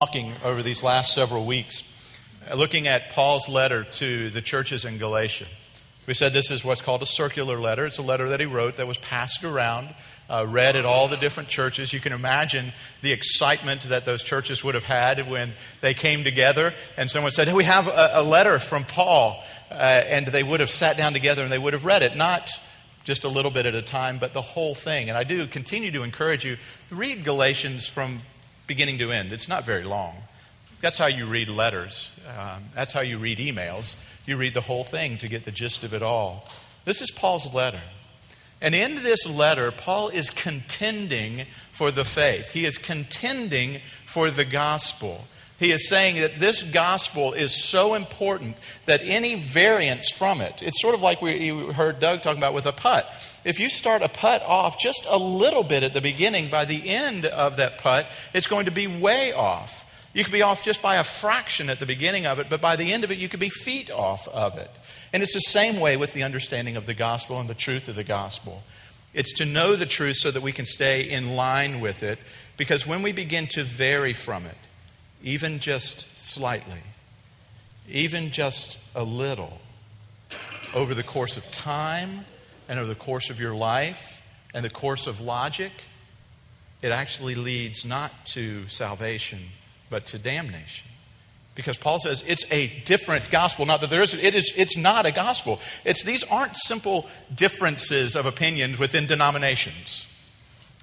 talking over these last several weeks, looking at Paul's letter to the churches in Galatia. We said this is what's called a circular letter. It's a letter that he wrote that was passed around, uh, read at all the different churches. You can imagine the excitement that those churches would have had when they came together and someone said, hey, We have a, a, letter from Paul. Uh, and they would have sat down together and they would have read it. Not just a little bit at a time, but the whole thing. And I do continue to encourage you read Galatians from beginning to end. It's not very long. That's how you read letters, um, that's how you read emails. You read the whole thing to get the gist of it all. This is Paul's letter. And in this letter, Paul is contending for the faith. He is contending for the gospel. He is saying that this gospel is so important that any variance from it, it's sort of like we heard Doug talking about with a putt. If you start a putt off just a little bit at the beginning, by the end of that putt, it's going to be way off. You could be off just by a fraction at the beginning of it, but by the end of it, you could be feet off of it. And it's the same way with the understanding of the gospel and the truth of the gospel. It's to know the truth so that we can stay in line with it, because when we begin to vary from it, even just slightly, even just a little, over the course of time and over the course of your life and the course of logic, it actually leads not to salvation, but to damnation. Because Paul says it's a different gospel. Not that there isn't, it is, it's not a gospel. It's, these aren't simple differences of opinions within denominations.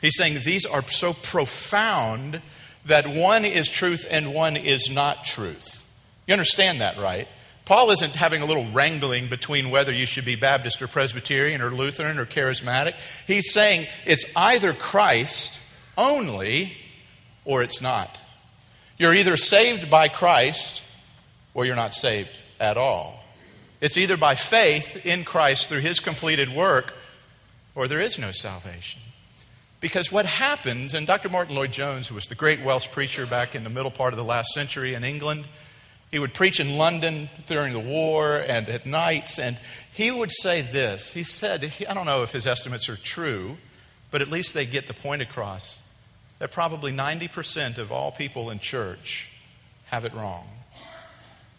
He's saying these are so profound that one is truth and one is not truth. You understand that, right? Paul isn't having a little wrangling between whether you should be Baptist or Presbyterian or Lutheran or charismatic. He's saying it's either Christ only or it's not. You're either saved by Christ or you're not saved at all. It's either by faith in Christ through his completed work or there is no salvation. Because what happens, and Dr. Martyn Lloyd-Jones, who was the great Welsh preacher back in the middle part of the last century in England, he would preach in London during the war and at nights, and he would say this. He said, I don't know if his estimates are true, but at least they get the point across that probably 90% of all people in church have it wrong.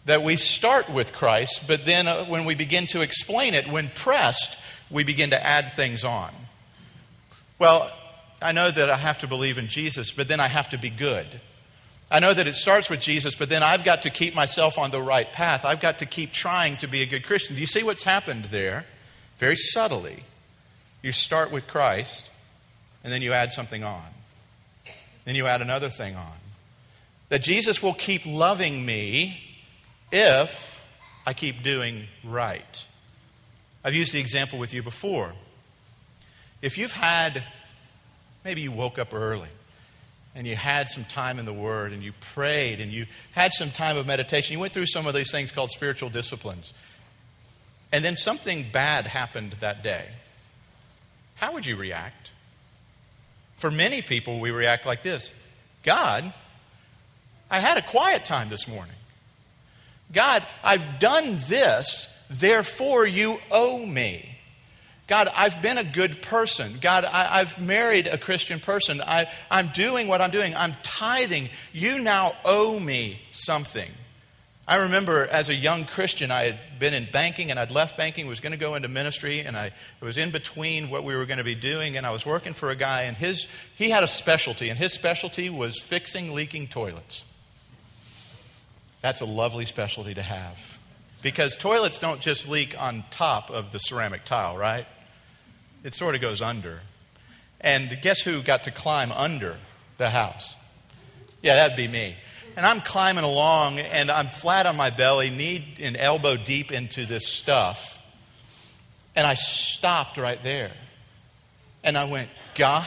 That we start with Christ, but then uh, when we begin to explain it, when pressed, we begin to add things on. Well, I know that I have to believe in Jesus, but then I have to be good. I know that it starts with Jesus, but then I've got to keep myself on the right path. I've got to keep trying to be a good Christian. Do you see what's happened there? Very subtly. You start with Christ, and then you add something on. Then you add another thing on. That Jesus will keep loving me if I keep doing right. I've used the example with you before. If you've had Maybe you woke up early and you had some time in the Word and you prayed and you had some time of meditation. You went through some of these things called spiritual disciplines. And then something bad happened that day. How would you react? For many people, we react like this God, I had a quiet time this morning. God, I've done this, therefore you owe me. God, I've been a good person. God, I, have married a Christian person. I, I'm doing what I'm doing. I'm tithing. You now owe me something. I remember as a young Christian, I had been in banking and I'd left banking, was going to go into ministry, and I was in between what we were going to be doing, and I was working for a guy, and his, he had a specialty, and his specialty was fixing leaking toilets. That's a lovely specialty to have. Because toilets don't just leak on top of the ceramic tile, right? It sort of goes under. And guess who got to climb under the house? Yeah, that'd be me. And I'm climbing along and I'm flat on my belly, knee and elbow deep into this stuff. And I stopped right there. And I went, God,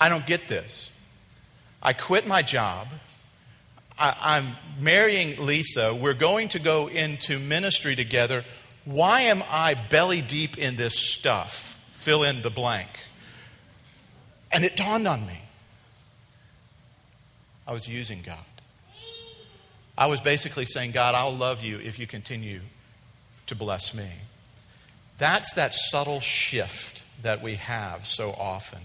I don't get this. I quit my job. I, am marrying Lisa. We're going to go into ministry together. Why am I belly deep in this stuff? Fill in the blank. And it dawned on me I was using God. I was basically saying, God, I'll love you if you continue to bless me. That's that subtle shift that we have so often.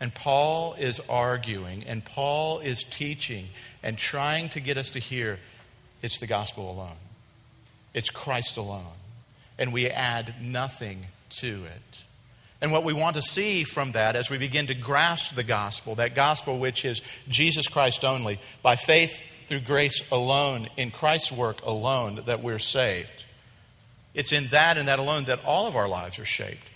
And Paul is arguing, and Paul is teaching and trying to get us to hear it's the gospel alone, it's Christ alone. And we add nothing to it. And what we want to see from that as we begin to grasp the gospel, that gospel which is Jesus Christ only, by faith through grace alone, in Christ's work alone, that we're saved. It's in that and that alone that all of our lives are shaped.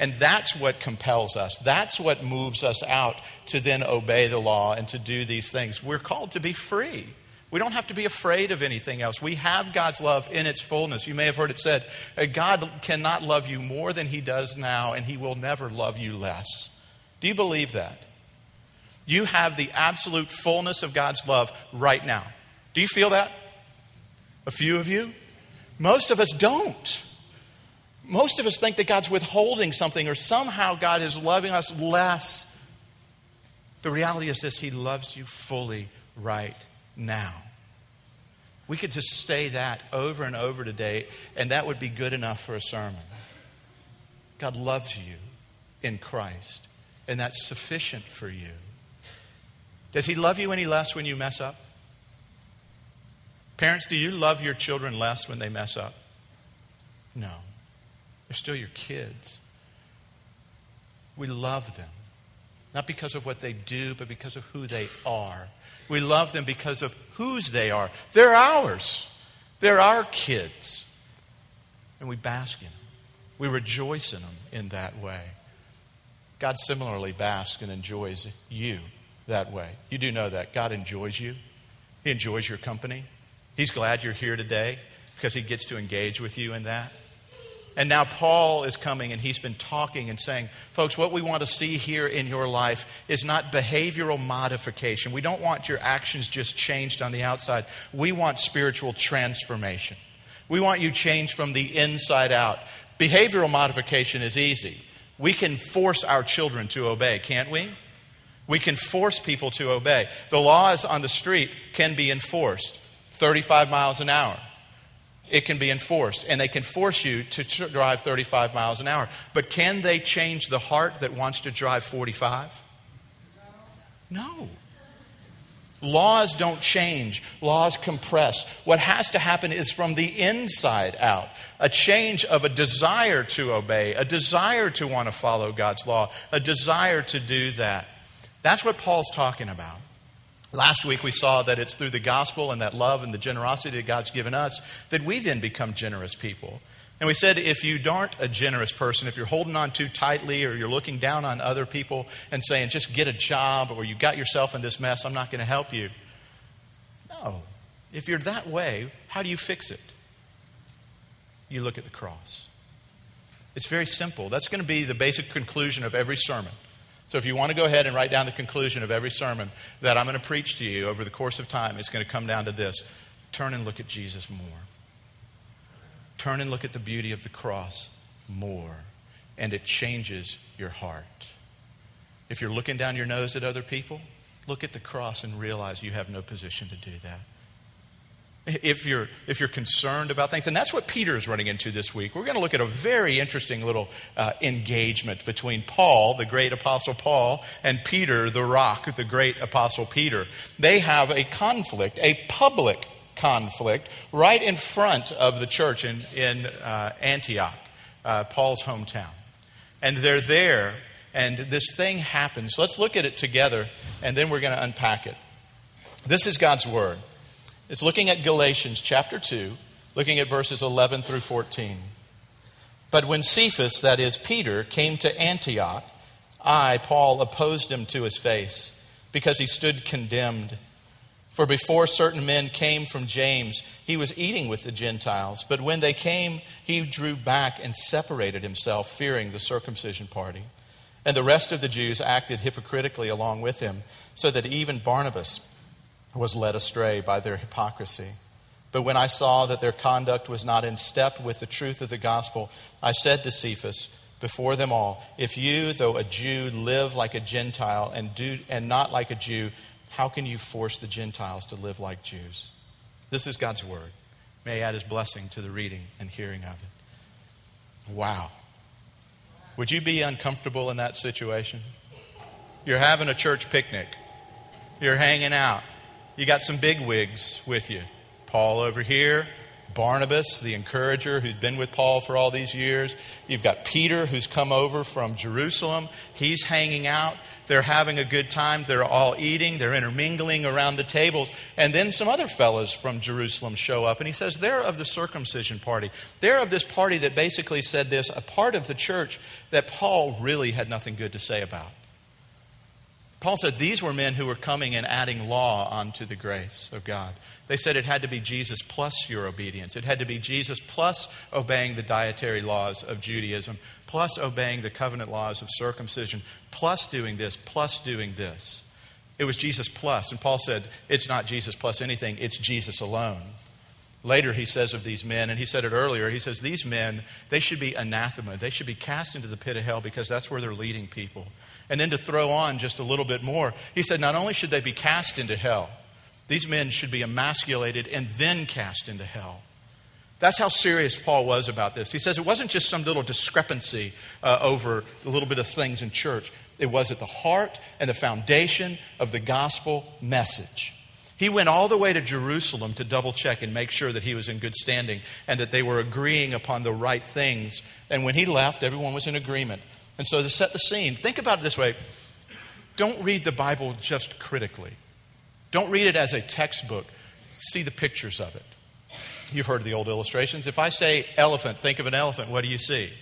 And that's what compels us. That's what moves us out to then obey the law and to do these things. We're called to be free. We don't have to be afraid of anything else. We have God's love in its fullness. You may have heard it said uh, God cannot love you more than He does now, and He will never love you less. Do you believe that? You have the absolute fullness of God's love right now. Do you feel that? A few of you? Most of us don't. Most of us think that God's withholding something or somehow God is loving us less. The reality is this He loves you fully right now. We could just say that over and over today, and that would be good enough for a sermon. God loves you in Christ, and that's sufficient for you. Does He love you any less when you mess up? Parents, do you love your children less when they mess up? No. They're still your kids. We love them, not because of what they do, but because of who they are. We love them because of whose they are. They're ours, they're our kids. And we bask in them, we rejoice in them in that way. God similarly basks and enjoys you that way. You do know that. God enjoys you, He enjoys your company. He's glad you're here today because He gets to engage with you in that. And now Paul is coming and he's been talking and saying, folks, what we want to see here in your life is not behavioral modification. We don't want your actions just changed on the outside. We want spiritual transformation. We want you changed from the inside out. Behavioral modification is easy. We can force our children to obey, can't we? We can force people to obey. The laws on the street can be enforced 35 miles an hour it can be enforced. And they can force you to drive 35 miles an hour. But can they change the heart that wants to drive 45? No. Laws don't change, laws compress. What has to happen is from the inside out a change of a desire to obey, a desire to want to follow God's law, a desire to do that. That's what Paul's talking about. Last week we saw that it's through the gospel and that love and the generosity that God's given us that we then become generous people. And we said if you aren't a generous person, if you're holding on too tightly or you're looking down on other people and saying, just get a job or you got yourself in this mess, I'm not going to help you. No. If you're that way, how do you fix it? You look at the cross. It's very simple. That's going to be the basic conclusion of every sermon. So if you want to go ahead and write down the conclusion of every sermon that I'm going to preach to you over the course of time, it's going to come down to this turn and look at Jesus more. Turn and look at the beauty of the cross more, and it changes your heart. If you're looking down your nose at other people, look at the cross and realize you have no position to do that if you're, if you're concerned about things. And that's what Peter is running into this week. We're going to look at a very interesting little uh, engagement between Paul, the great apostle Paul, and Peter, the rock, the great apostle Peter. They have a conflict, a public conflict, right in front of the church in, in uh, Antioch, uh, Paul's hometown. And they're there, and this thing happens. Let's look at it together, and then we're going to unpack it. This is God's word. It's looking at Galatians chapter 2, looking at verses 11 through 14. But when Cephas, that is Peter, came to Antioch, I, Paul, opposed him to his face because he stood condemned. For before certain men came from James, he was eating with the Gentiles. But when they came, he drew back and separated himself, fearing the circumcision party. And the rest of the Jews acted hypocritically along with him, so that even Barnabas was led astray by their hypocrisy. But when I saw that their conduct was not in step with the truth of the gospel, I said to Cephas before them all, If you, though a Jew, live like a Gentile and, do, and not like a Jew, how can you force the Gentiles to live like Jews? This is God's word. May he add his blessing to the reading and hearing of it. Wow. Would you be uncomfortable in that situation? You're having a church picnic. You're hanging out. You got some big wigs with you. Paul over here, Barnabas, the encourager who's been with Paul for all these years. You've got Peter who's come over from Jerusalem. He's hanging out. They're having a good time. They're all eating. They're intermingling around the tables. And then some other fellows from Jerusalem show up. And he says, They're of the circumcision party. They're of this party that basically said this, a part of the church that Paul really had nothing good to say about. Paul said these were men who were coming and adding law onto the grace of God. They said it had to be Jesus plus your obedience. It had to be Jesus plus obeying the dietary laws of Judaism, plus obeying the covenant laws of circumcision, plus doing this, plus doing this. It was Jesus plus. And Paul said it's not Jesus plus anything, it's Jesus alone. Later, he says of these men, and he said it earlier, he says, These men, they should be anathema. They should be cast into the pit of hell because that's where they're leading people. And then to throw on just a little bit more, he said, Not only should they be cast into hell, these men should be emasculated and then cast into hell. That's how serious Paul was about this. He says it wasn't just some little discrepancy uh, over a little bit of things in church, it was at the heart and the foundation of the gospel message. He went all the way to Jerusalem to double check and make sure that he was in good standing and that they were agreeing upon the right things. And when he left, everyone was in agreement. And so to set the scene, think about it this way don't read the Bible just critically, don't read it as a textbook. See the pictures of it. You've heard the old illustrations. If I say elephant, think of an elephant, what do you see?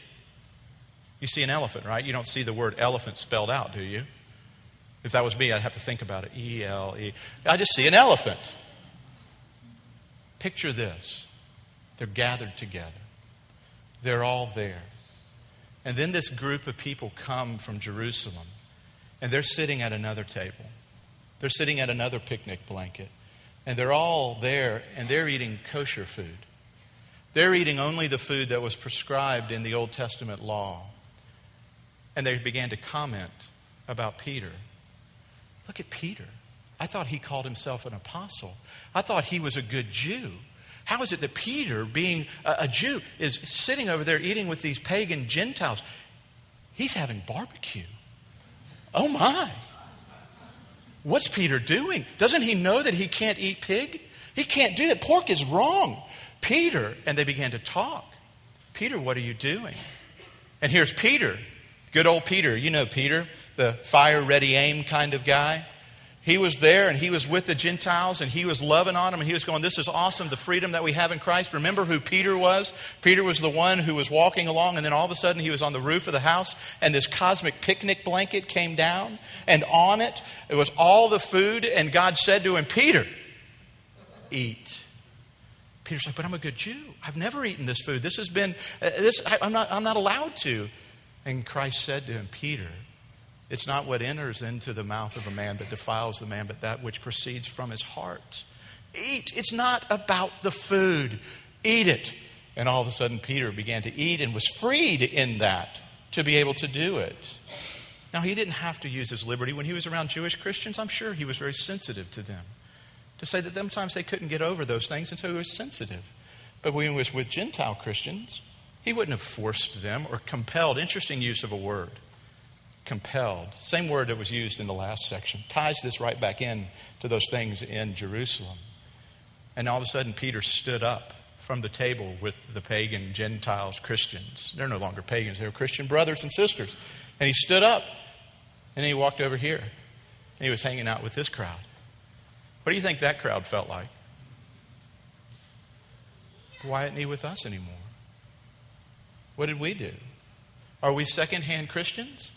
You see an elephant, right? You don't see the word elephant spelled out, do you? If that was me, I'd have to think about it. E L E. I just see an elephant. Picture this they're gathered together, they're all there. And then this group of people come from Jerusalem, and they're sitting at another table. They're sitting at another picnic blanket, and they're all there, and they're eating kosher food. They're eating only the food that was prescribed in the Old Testament law. And they began to comment about Peter. Look at Peter. I thought he called himself an apostle. I thought he was a good Jew. How is it that Peter, being a, a Jew, is sitting over there eating with these pagan Gentiles? He's having barbecue. Oh my. What's Peter doing? Doesn't he know that he can't eat pig? He can't do that. Pork is wrong. Peter, and they began to talk. Peter, what are you doing? And here's Peter, good old Peter. You know Peter the fire ready aim kind of guy. He was there and he was with the Gentiles and he was loving on them and he was going, This is awesome, the freedom that we have in Christ. Remember who Peter was? Peter was the one who was walking along and then all of a sudden he was on the roof of the house and this cosmic picnic blanket came down and on it, it was all the food and God said to him, Peter, eat. Peter's like, But I'm a good Jew. I've never eaten this food. This has been, uh, this, I, I'm, not, I'm not allowed to. And Christ said to him, Peter, it's not what enters into the mouth of a man that defiles the man, but that which proceeds from his heart. Eat. It's not about the food. Eat it. And all of a sudden, Peter began to eat and was freed in that to be able to do it. Now, he didn't have to use his liberty. When he was around Jewish Christians, I'm sure he was very sensitive to them. To say that sometimes they couldn't get over those things, and so he was sensitive. But when he was with Gentile Christians, he wouldn't have forced them or compelled. Interesting use of a word compelled. Same word that was used in the last section. Ties this right back in to those things in Jerusalem. And all of a sudden, Peter stood up from the table with the pagan Gentiles, Christians. They're no longer pagans, they were Christian brothers and sisters. And he stood up and he walked over here. And he was hanging out with this crowd. What do you think that crowd felt like? Why isn't he with us anymore? What did we do? Are we secondhand Christians?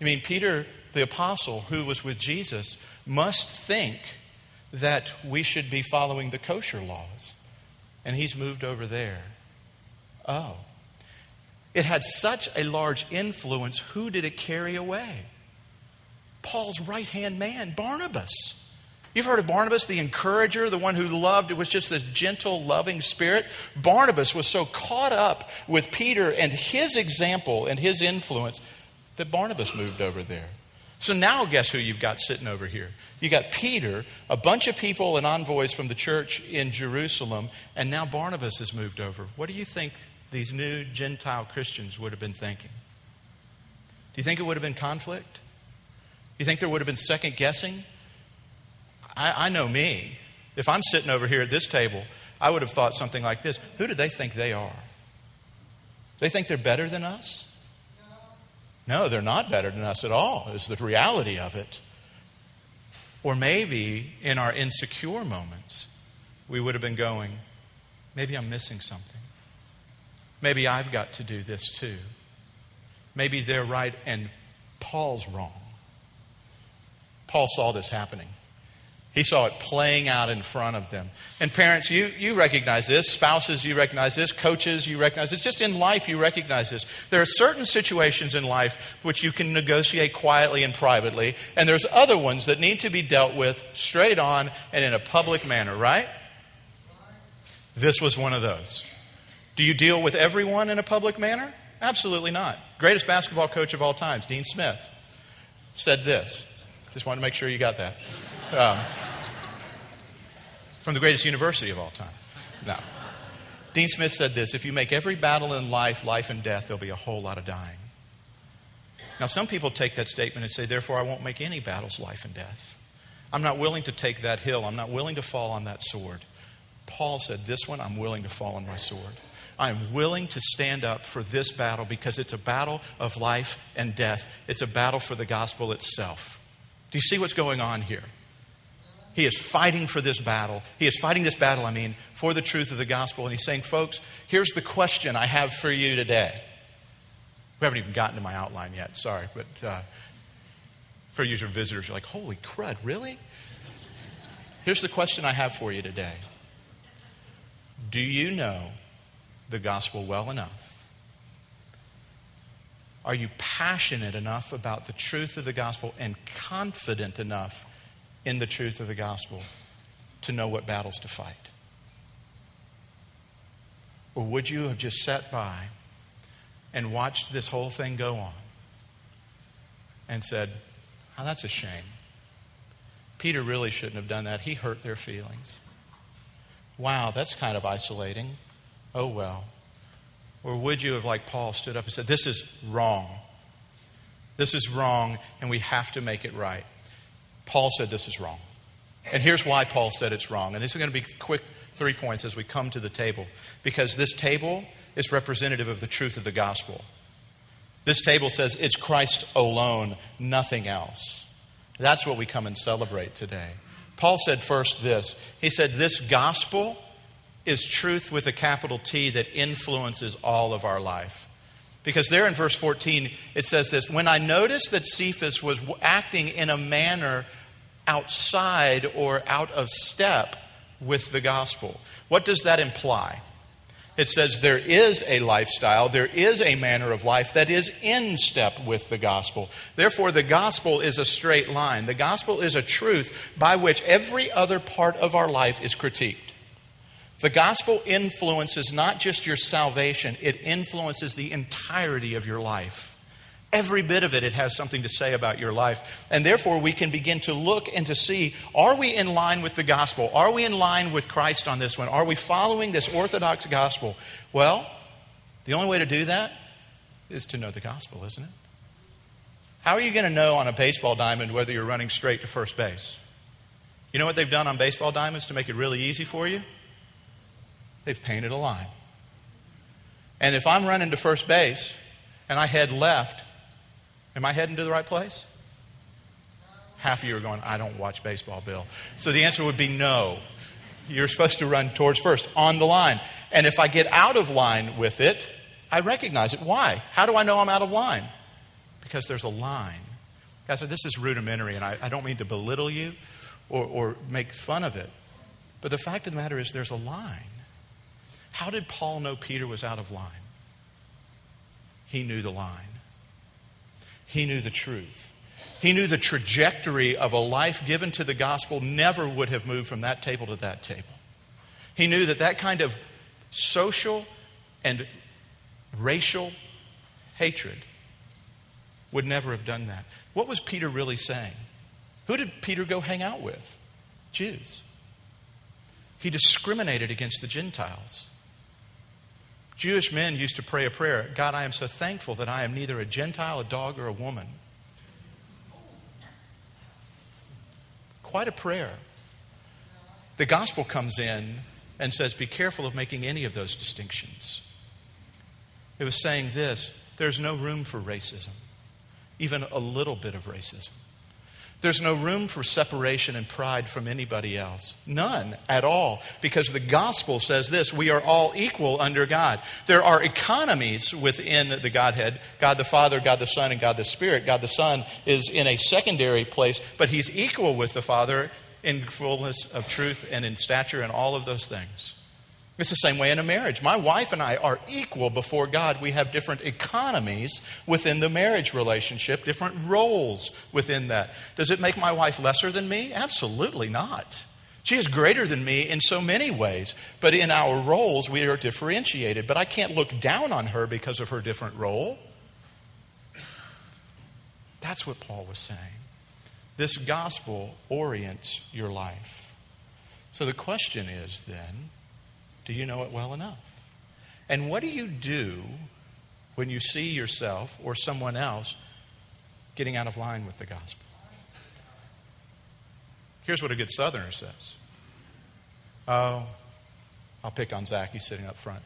I mean, Peter, the apostle who was with Jesus, must think that we should be following the kosher laws. And he's moved over there. Oh. It had such a large influence. Who did it carry away? Paul's right hand man, Barnabas. You've heard of Barnabas, the encourager, the one who loved. It was just this gentle, loving spirit. Barnabas was so caught up with Peter and his example and his influence that Barnabas moved over there. So now, guess who you've got sitting over here? You got Peter, a bunch of people and envoys from the church in Jerusalem, and now Barnabas has moved over. What do you think these new Gentile Christians would have been thinking? Do you think it would have been conflict? Do You think there would have been second guessing? I, I know me. If I'm sitting over here at this table, I would have thought something like this Who do they think they are? They think they're better than us? No, they're not better than us at all, is the reality of it. Or maybe in our insecure moments, we would have been going, maybe I'm missing something. Maybe I've got to do this too. Maybe they're right and Paul's wrong. Paul saw this happening. He saw it playing out in front of them. And parents, you, you recognize this. Spouses, you recognize this. Coaches, you recognize this. Just in life, you recognize this. There are certain situations in life which you can negotiate quietly and privately, and there's other ones that need to be dealt with straight on and in a public manner, right? This was one of those. Do you deal with everyone in a public manner? Absolutely not. Greatest basketball coach of all times, Dean Smith, said this. Just wanted to make sure you got that. Um, from the greatest university of all time. No. Dean Smith said this if you make every battle in life life and death, there'll be a whole lot of dying. Now, some people take that statement and say, therefore, I won't make any battles life and death. I'm not willing to take that hill. I'm not willing to fall on that sword. Paul said, This one, I'm willing to fall on my sword. I'm willing to stand up for this battle because it's a battle of life and death. It's a battle for the gospel itself. Do you see what's going on here? He is fighting for this battle. He is fighting this battle, I mean, for the truth of the gospel. And he's saying, folks, here's the question I have for you today. We haven't even gotten to my outline yet, sorry. But uh, for you, your visitors, you're like, holy crud, really? Here's the question I have for you today Do you know the gospel well enough? Are you passionate enough about the truth of the gospel and confident enough in the truth of the gospel to know what battles to fight? Or would you have just sat by and watched this whole thing go on and said, Oh, that's a shame. Peter really shouldn't have done that. He hurt their feelings. Wow, that's kind of isolating. Oh, well. Or would you have, like Paul, stood up and said, This is wrong. This is wrong, and we have to make it right? Paul said this is wrong. And here's why Paul said it's wrong. And this is going to be quick three points as we come to the table. Because this table is representative of the truth of the gospel. This table says it's Christ alone, nothing else. That's what we come and celebrate today. Paul said first this He said, This gospel is truth with a capital T that influences all of our life. Because there in verse 14, it says this When I noticed that Cephas was acting in a manner outside or out of step with the gospel. What does that imply? It says there is a lifestyle, there is a manner of life that is in step with the gospel. Therefore, the gospel is a straight line. The gospel is a truth by which every other part of our life is critiqued. The gospel influences not just your salvation, it influences the entirety of your life. Every bit of it, it has something to say about your life. And therefore, we can begin to look and to see are we in line with the gospel? Are we in line with Christ on this one? Are we following this orthodox gospel? Well, the only way to do that is to know the gospel, isn't it? How are you going to know on a baseball diamond whether you're running straight to first base? You know what they've done on baseball diamonds to make it really easy for you? They've painted a line. And if I'm running to first base and I head left, Am I heading to the right place? Half of you are going, I don't watch baseball, Bill. So the answer would be no. You're supposed to run towards first, on the line. And if I get out of line with it, I recognize it. Why? How do I know I'm out of line? Because there's a line. Guys, this is rudimentary, and I, I don't mean to belittle you or, or make fun of it. But the fact of the matter is, there's a line. How did Paul know Peter was out of line? He knew the line. He knew the truth. He knew the trajectory of a life given to the gospel never would have moved from that table to that table. He knew that that kind of social and racial hatred would never have done that. What was Peter really saying? Who did Peter go hang out with? Jews. He discriminated against the Gentiles. Jewish men used to pray a prayer God, I am so thankful that I am neither a Gentile, a dog, or a woman. quite a prayer. The gospel comes in and says, Be careful of making any of those distinctions. It was saying this there's no room for racism, even a little bit of racism. There's no room for separation and pride from anybody else. None at all. Because the gospel says this we are all equal under God. There are economies within the Godhead God the Father, God the Son, and God the Spirit. God the Son is in a secondary place, but he's equal with the Father in fullness of truth and in stature and all of those things. It's the same way in a marriage. My wife and I are equal before God. We have different economies within the marriage relationship, different roles within that. Does it make my wife lesser than me? Absolutely not. She is greater than me in so many ways, but in our roles, we are differentiated. But I can't look down on her because of her different role. That's what Paul was saying. This gospel orients your life. So the question is then, do you know it well enough? And what do you do when you see yourself or someone else getting out of line with the gospel? Here's what a good southerner says Oh, I'll pick on Zach. He's sitting up front.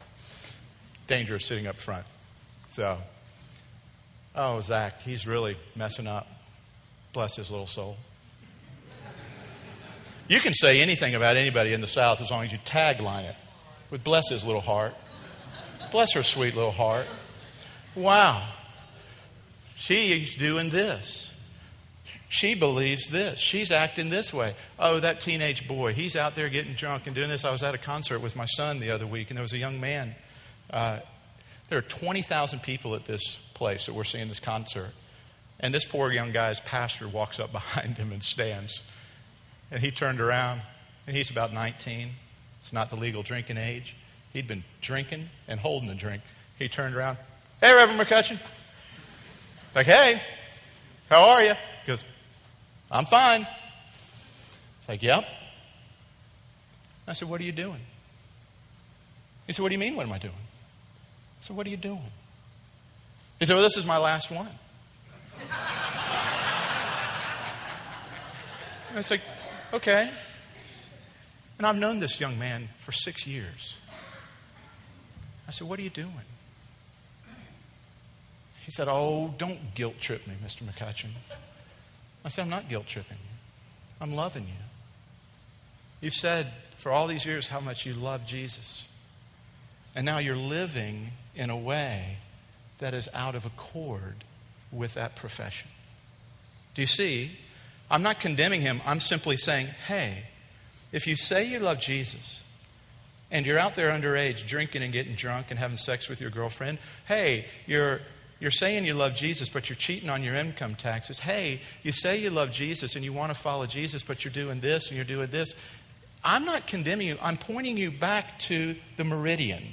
Danger of sitting up front. So, oh, Zach, he's really messing up. Bless his little soul. You can say anything about anybody in the South as long as you tagline it with bless his little heart. Bless her sweet little heart. Wow. She's doing this. She believes this. She's acting this way. Oh, that teenage boy, he's out there getting drunk and doing this. I was at a concert with my son the other week, and there was a young man. Uh, there are 20,000 people at this place that we're seeing this concert. And this poor young guy's pastor walks up behind him and stands. And he turned around, and he's about 19. It's not the legal drinking age. He'd been drinking and holding the drink. He turned around. Hey, Reverend McCutcheon. Like, hey, how are you? He goes, I'm fine. It's like, yep. I said, what are you doing? He said, what do you mean, what am I doing? I said, what are you doing? He said, well, this is my last one. I said, okay. And I've known this young man for six years. I said, What are you doing? He said, Oh, don't guilt trip me, Mr. McCutcheon. I said, I'm not guilt tripping you. I'm loving you. You've said for all these years how much you love Jesus. And now you're living in a way that is out of accord with that profession. Do you see? I'm not condemning him. I'm simply saying, hey, if you say you love Jesus and you're out there underage drinking and getting drunk and having sex with your girlfriend, hey, you're, you're saying you love Jesus, but you're cheating on your income taxes. Hey, you say you love Jesus and you want to follow Jesus, but you're doing this and you're doing this. I'm not condemning you. I'm pointing you back to the meridian.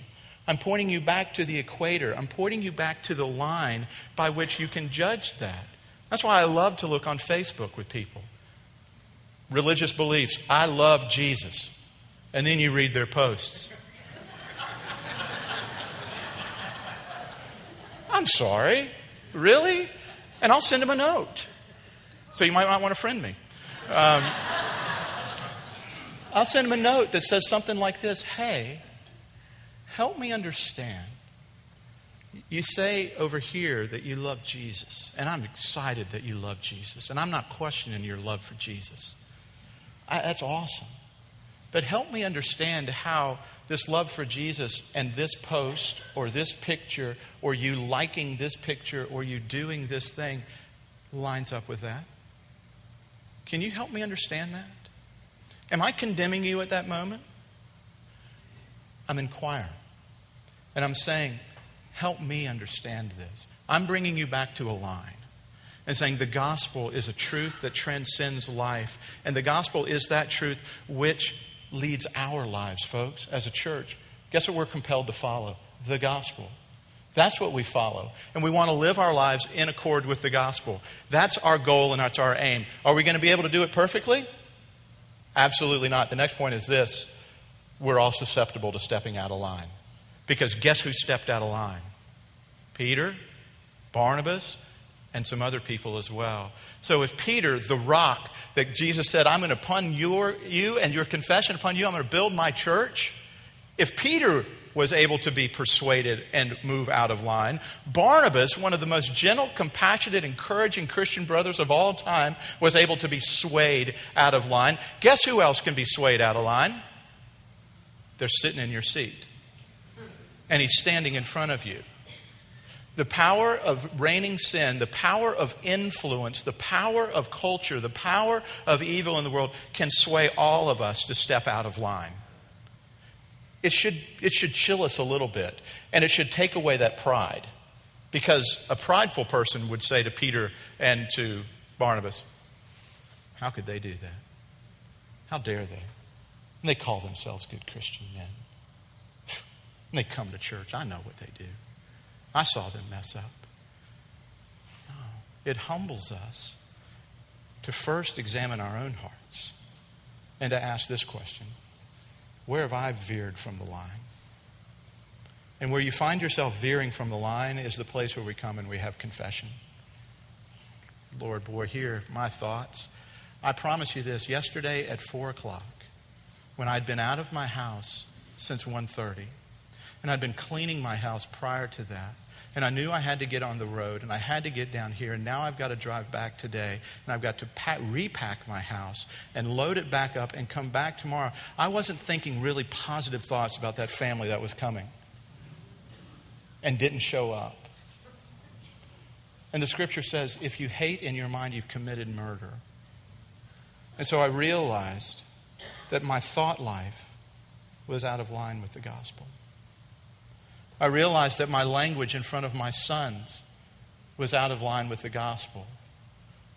I'm pointing you back to the equator. I'm pointing you back to the line by which you can judge that. That's why I love to look on Facebook with people religious beliefs. I love Jesus. And then you read their posts. I'm sorry. Really? And I'll send them a note. So you might not want to friend me. Um, I'll send them a note that says something like this Hey, help me understand. You say over here that you love Jesus, and I'm excited that you love Jesus, and I'm not questioning your love for Jesus. I, that's awesome. But help me understand how this love for Jesus and this post or this picture or you liking this picture or you doing this thing lines up with that. Can you help me understand that? Am I condemning you at that moment? I'm inquiring. And I'm saying, help me understand this. I'm bringing you back to a line and saying the gospel is a truth that transcends life. And the gospel is that truth which leads our lives, folks, as a church. Guess what we're compelled to follow? The gospel. That's what we follow. And we want to live our lives in accord with the gospel. That's our goal and that's our aim. Are we going to be able to do it perfectly? Absolutely not. The next point is this we're all susceptible to stepping out of line. Because guess who stepped out of line? Peter, Barnabas, and some other people as well. So if Peter, the rock that Jesus said, I'm going to upon your, you and your confession upon you, I'm going to build my church. If Peter was able to be persuaded and move out of line, Barnabas, one of the most gentle, compassionate, encouraging Christian brothers of all time, was able to be swayed out of line. Guess who else can be swayed out of line? They're sitting in your seat. And he's standing in front of you. The power of reigning sin, the power of influence, the power of culture, the power of evil in the world can sway all of us to step out of line. It should, it should chill us a little bit, and it should take away that pride. Because a prideful person would say to Peter and to Barnabas, How could they do that? How dare they? And they call themselves good Christian men. And they come to church. I know what they do. I saw them mess up. No. It humbles us to first examine our own hearts and to ask this question Where have I veered from the line? And where you find yourself veering from the line is the place where we come and we have confession. Lord, boy, here, my thoughts. I promise you this yesterday at 4 o'clock, when I'd been out of my house since 1.30, and I'd been cleaning my house prior to that. And I knew I had to get on the road and I had to get down here. And now I've got to drive back today and I've got to pack, repack my house and load it back up and come back tomorrow. I wasn't thinking really positive thoughts about that family that was coming and didn't show up. And the scripture says if you hate in your mind, you've committed murder. And so I realized that my thought life was out of line with the gospel. I realized that my language in front of my sons was out of line with the gospel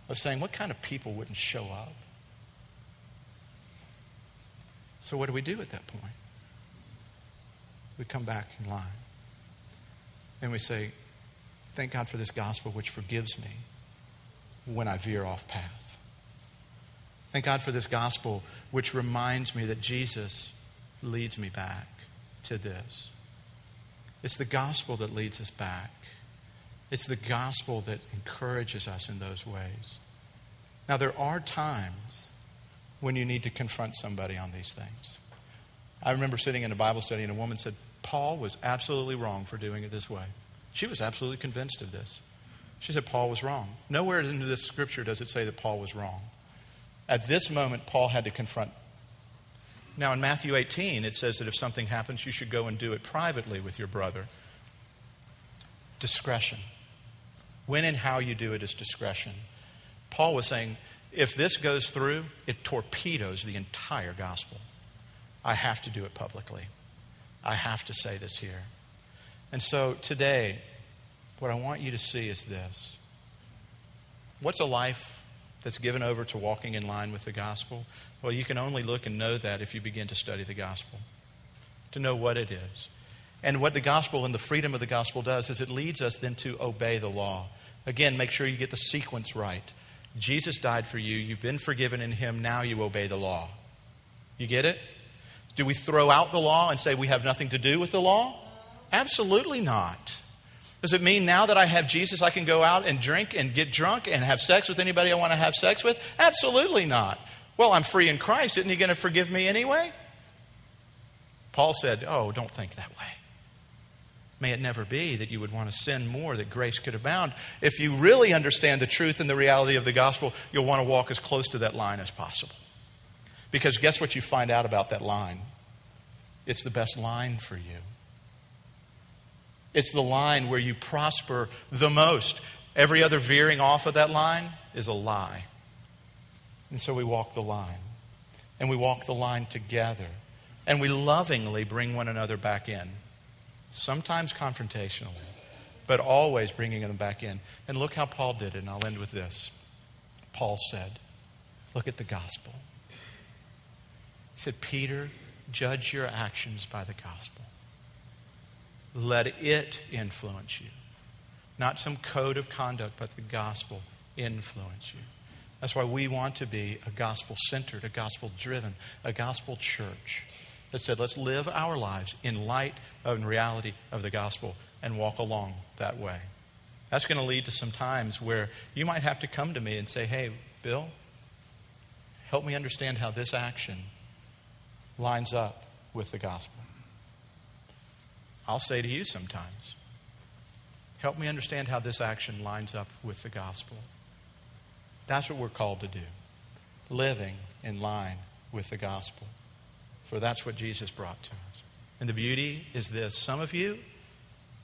of saying, what kind of people wouldn't show up? So, what do we do at that point? We come back in line and we say, Thank God for this gospel which forgives me when I veer off path. Thank God for this gospel which reminds me that Jesus leads me back to this. It's the gospel that leads us back. It's the gospel that encourages us in those ways. Now, there are times when you need to confront somebody on these things. I remember sitting in a Bible study and a woman said, Paul was absolutely wrong for doing it this way. She was absolutely convinced of this. She said Paul was wrong. Nowhere in this scripture does it say that Paul was wrong. At this moment, Paul had to confront now, in Matthew 18, it says that if something happens, you should go and do it privately with your brother. Discretion. When and how you do it is discretion. Paul was saying, if this goes through, it torpedoes the entire gospel. I have to do it publicly. I have to say this here. And so today, what I want you to see is this What's a life that's given over to walking in line with the gospel? Well, you can only look and know that if you begin to study the gospel, to know what it is. And what the gospel and the freedom of the gospel does is it leads us then to obey the law. Again, make sure you get the sequence right. Jesus died for you. You've been forgiven in him. Now you obey the law. You get it? Do we throw out the law and say we have nothing to do with the law? Absolutely not. Does it mean now that I have Jesus, I can go out and drink and get drunk and have sex with anybody I want to have sex with? Absolutely not. Well, I'm free in Christ. Isn't He going to forgive me anyway? Paul said, Oh, don't think that way. May it never be that you would want to sin more, that grace could abound. If you really understand the truth and the reality of the gospel, you'll want to walk as close to that line as possible. Because guess what you find out about that line? It's the best line for you. It's the line where you prosper the most. Every other veering off of that line is a lie. And so we walk the line. And we walk the line together. And we lovingly bring one another back in. Sometimes confrontationally, but always bringing them back in. And look how Paul did it. And I'll end with this. Paul said, Look at the gospel. He said, Peter, judge your actions by the gospel. Let it influence you. Not some code of conduct, but the gospel influence you. That's why we want to be a gospel centered, a gospel driven, a gospel church that said, let's live our lives in light of and reality of the gospel and walk along that way. That's going to lead to some times where you might have to come to me and say, hey, Bill, help me understand how this action lines up with the gospel. I'll say to you sometimes, help me understand how this action lines up with the gospel. That's what we're called to do living in line with the gospel. For that's what Jesus brought to us. And the beauty is this some of you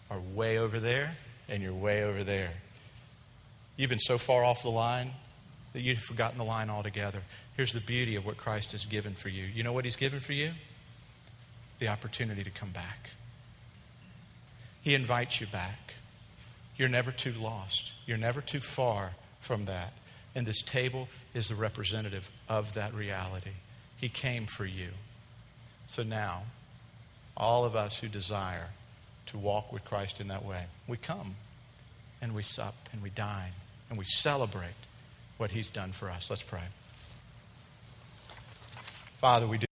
are way over there, and you're way over there. You've been so far off the line that you've forgotten the line altogether. Here's the beauty of what Christ has given for you. You know what He's given for you? The opportunity to come back. He invites you back. You're never too lost, you're never too far from that. And this table is the representative of that reality. He came for you. So now, all of us who desire to walk with Christ in that way, we come and we sup and we dine and we celebrate what He's done for us. Let's pray. Father, we do.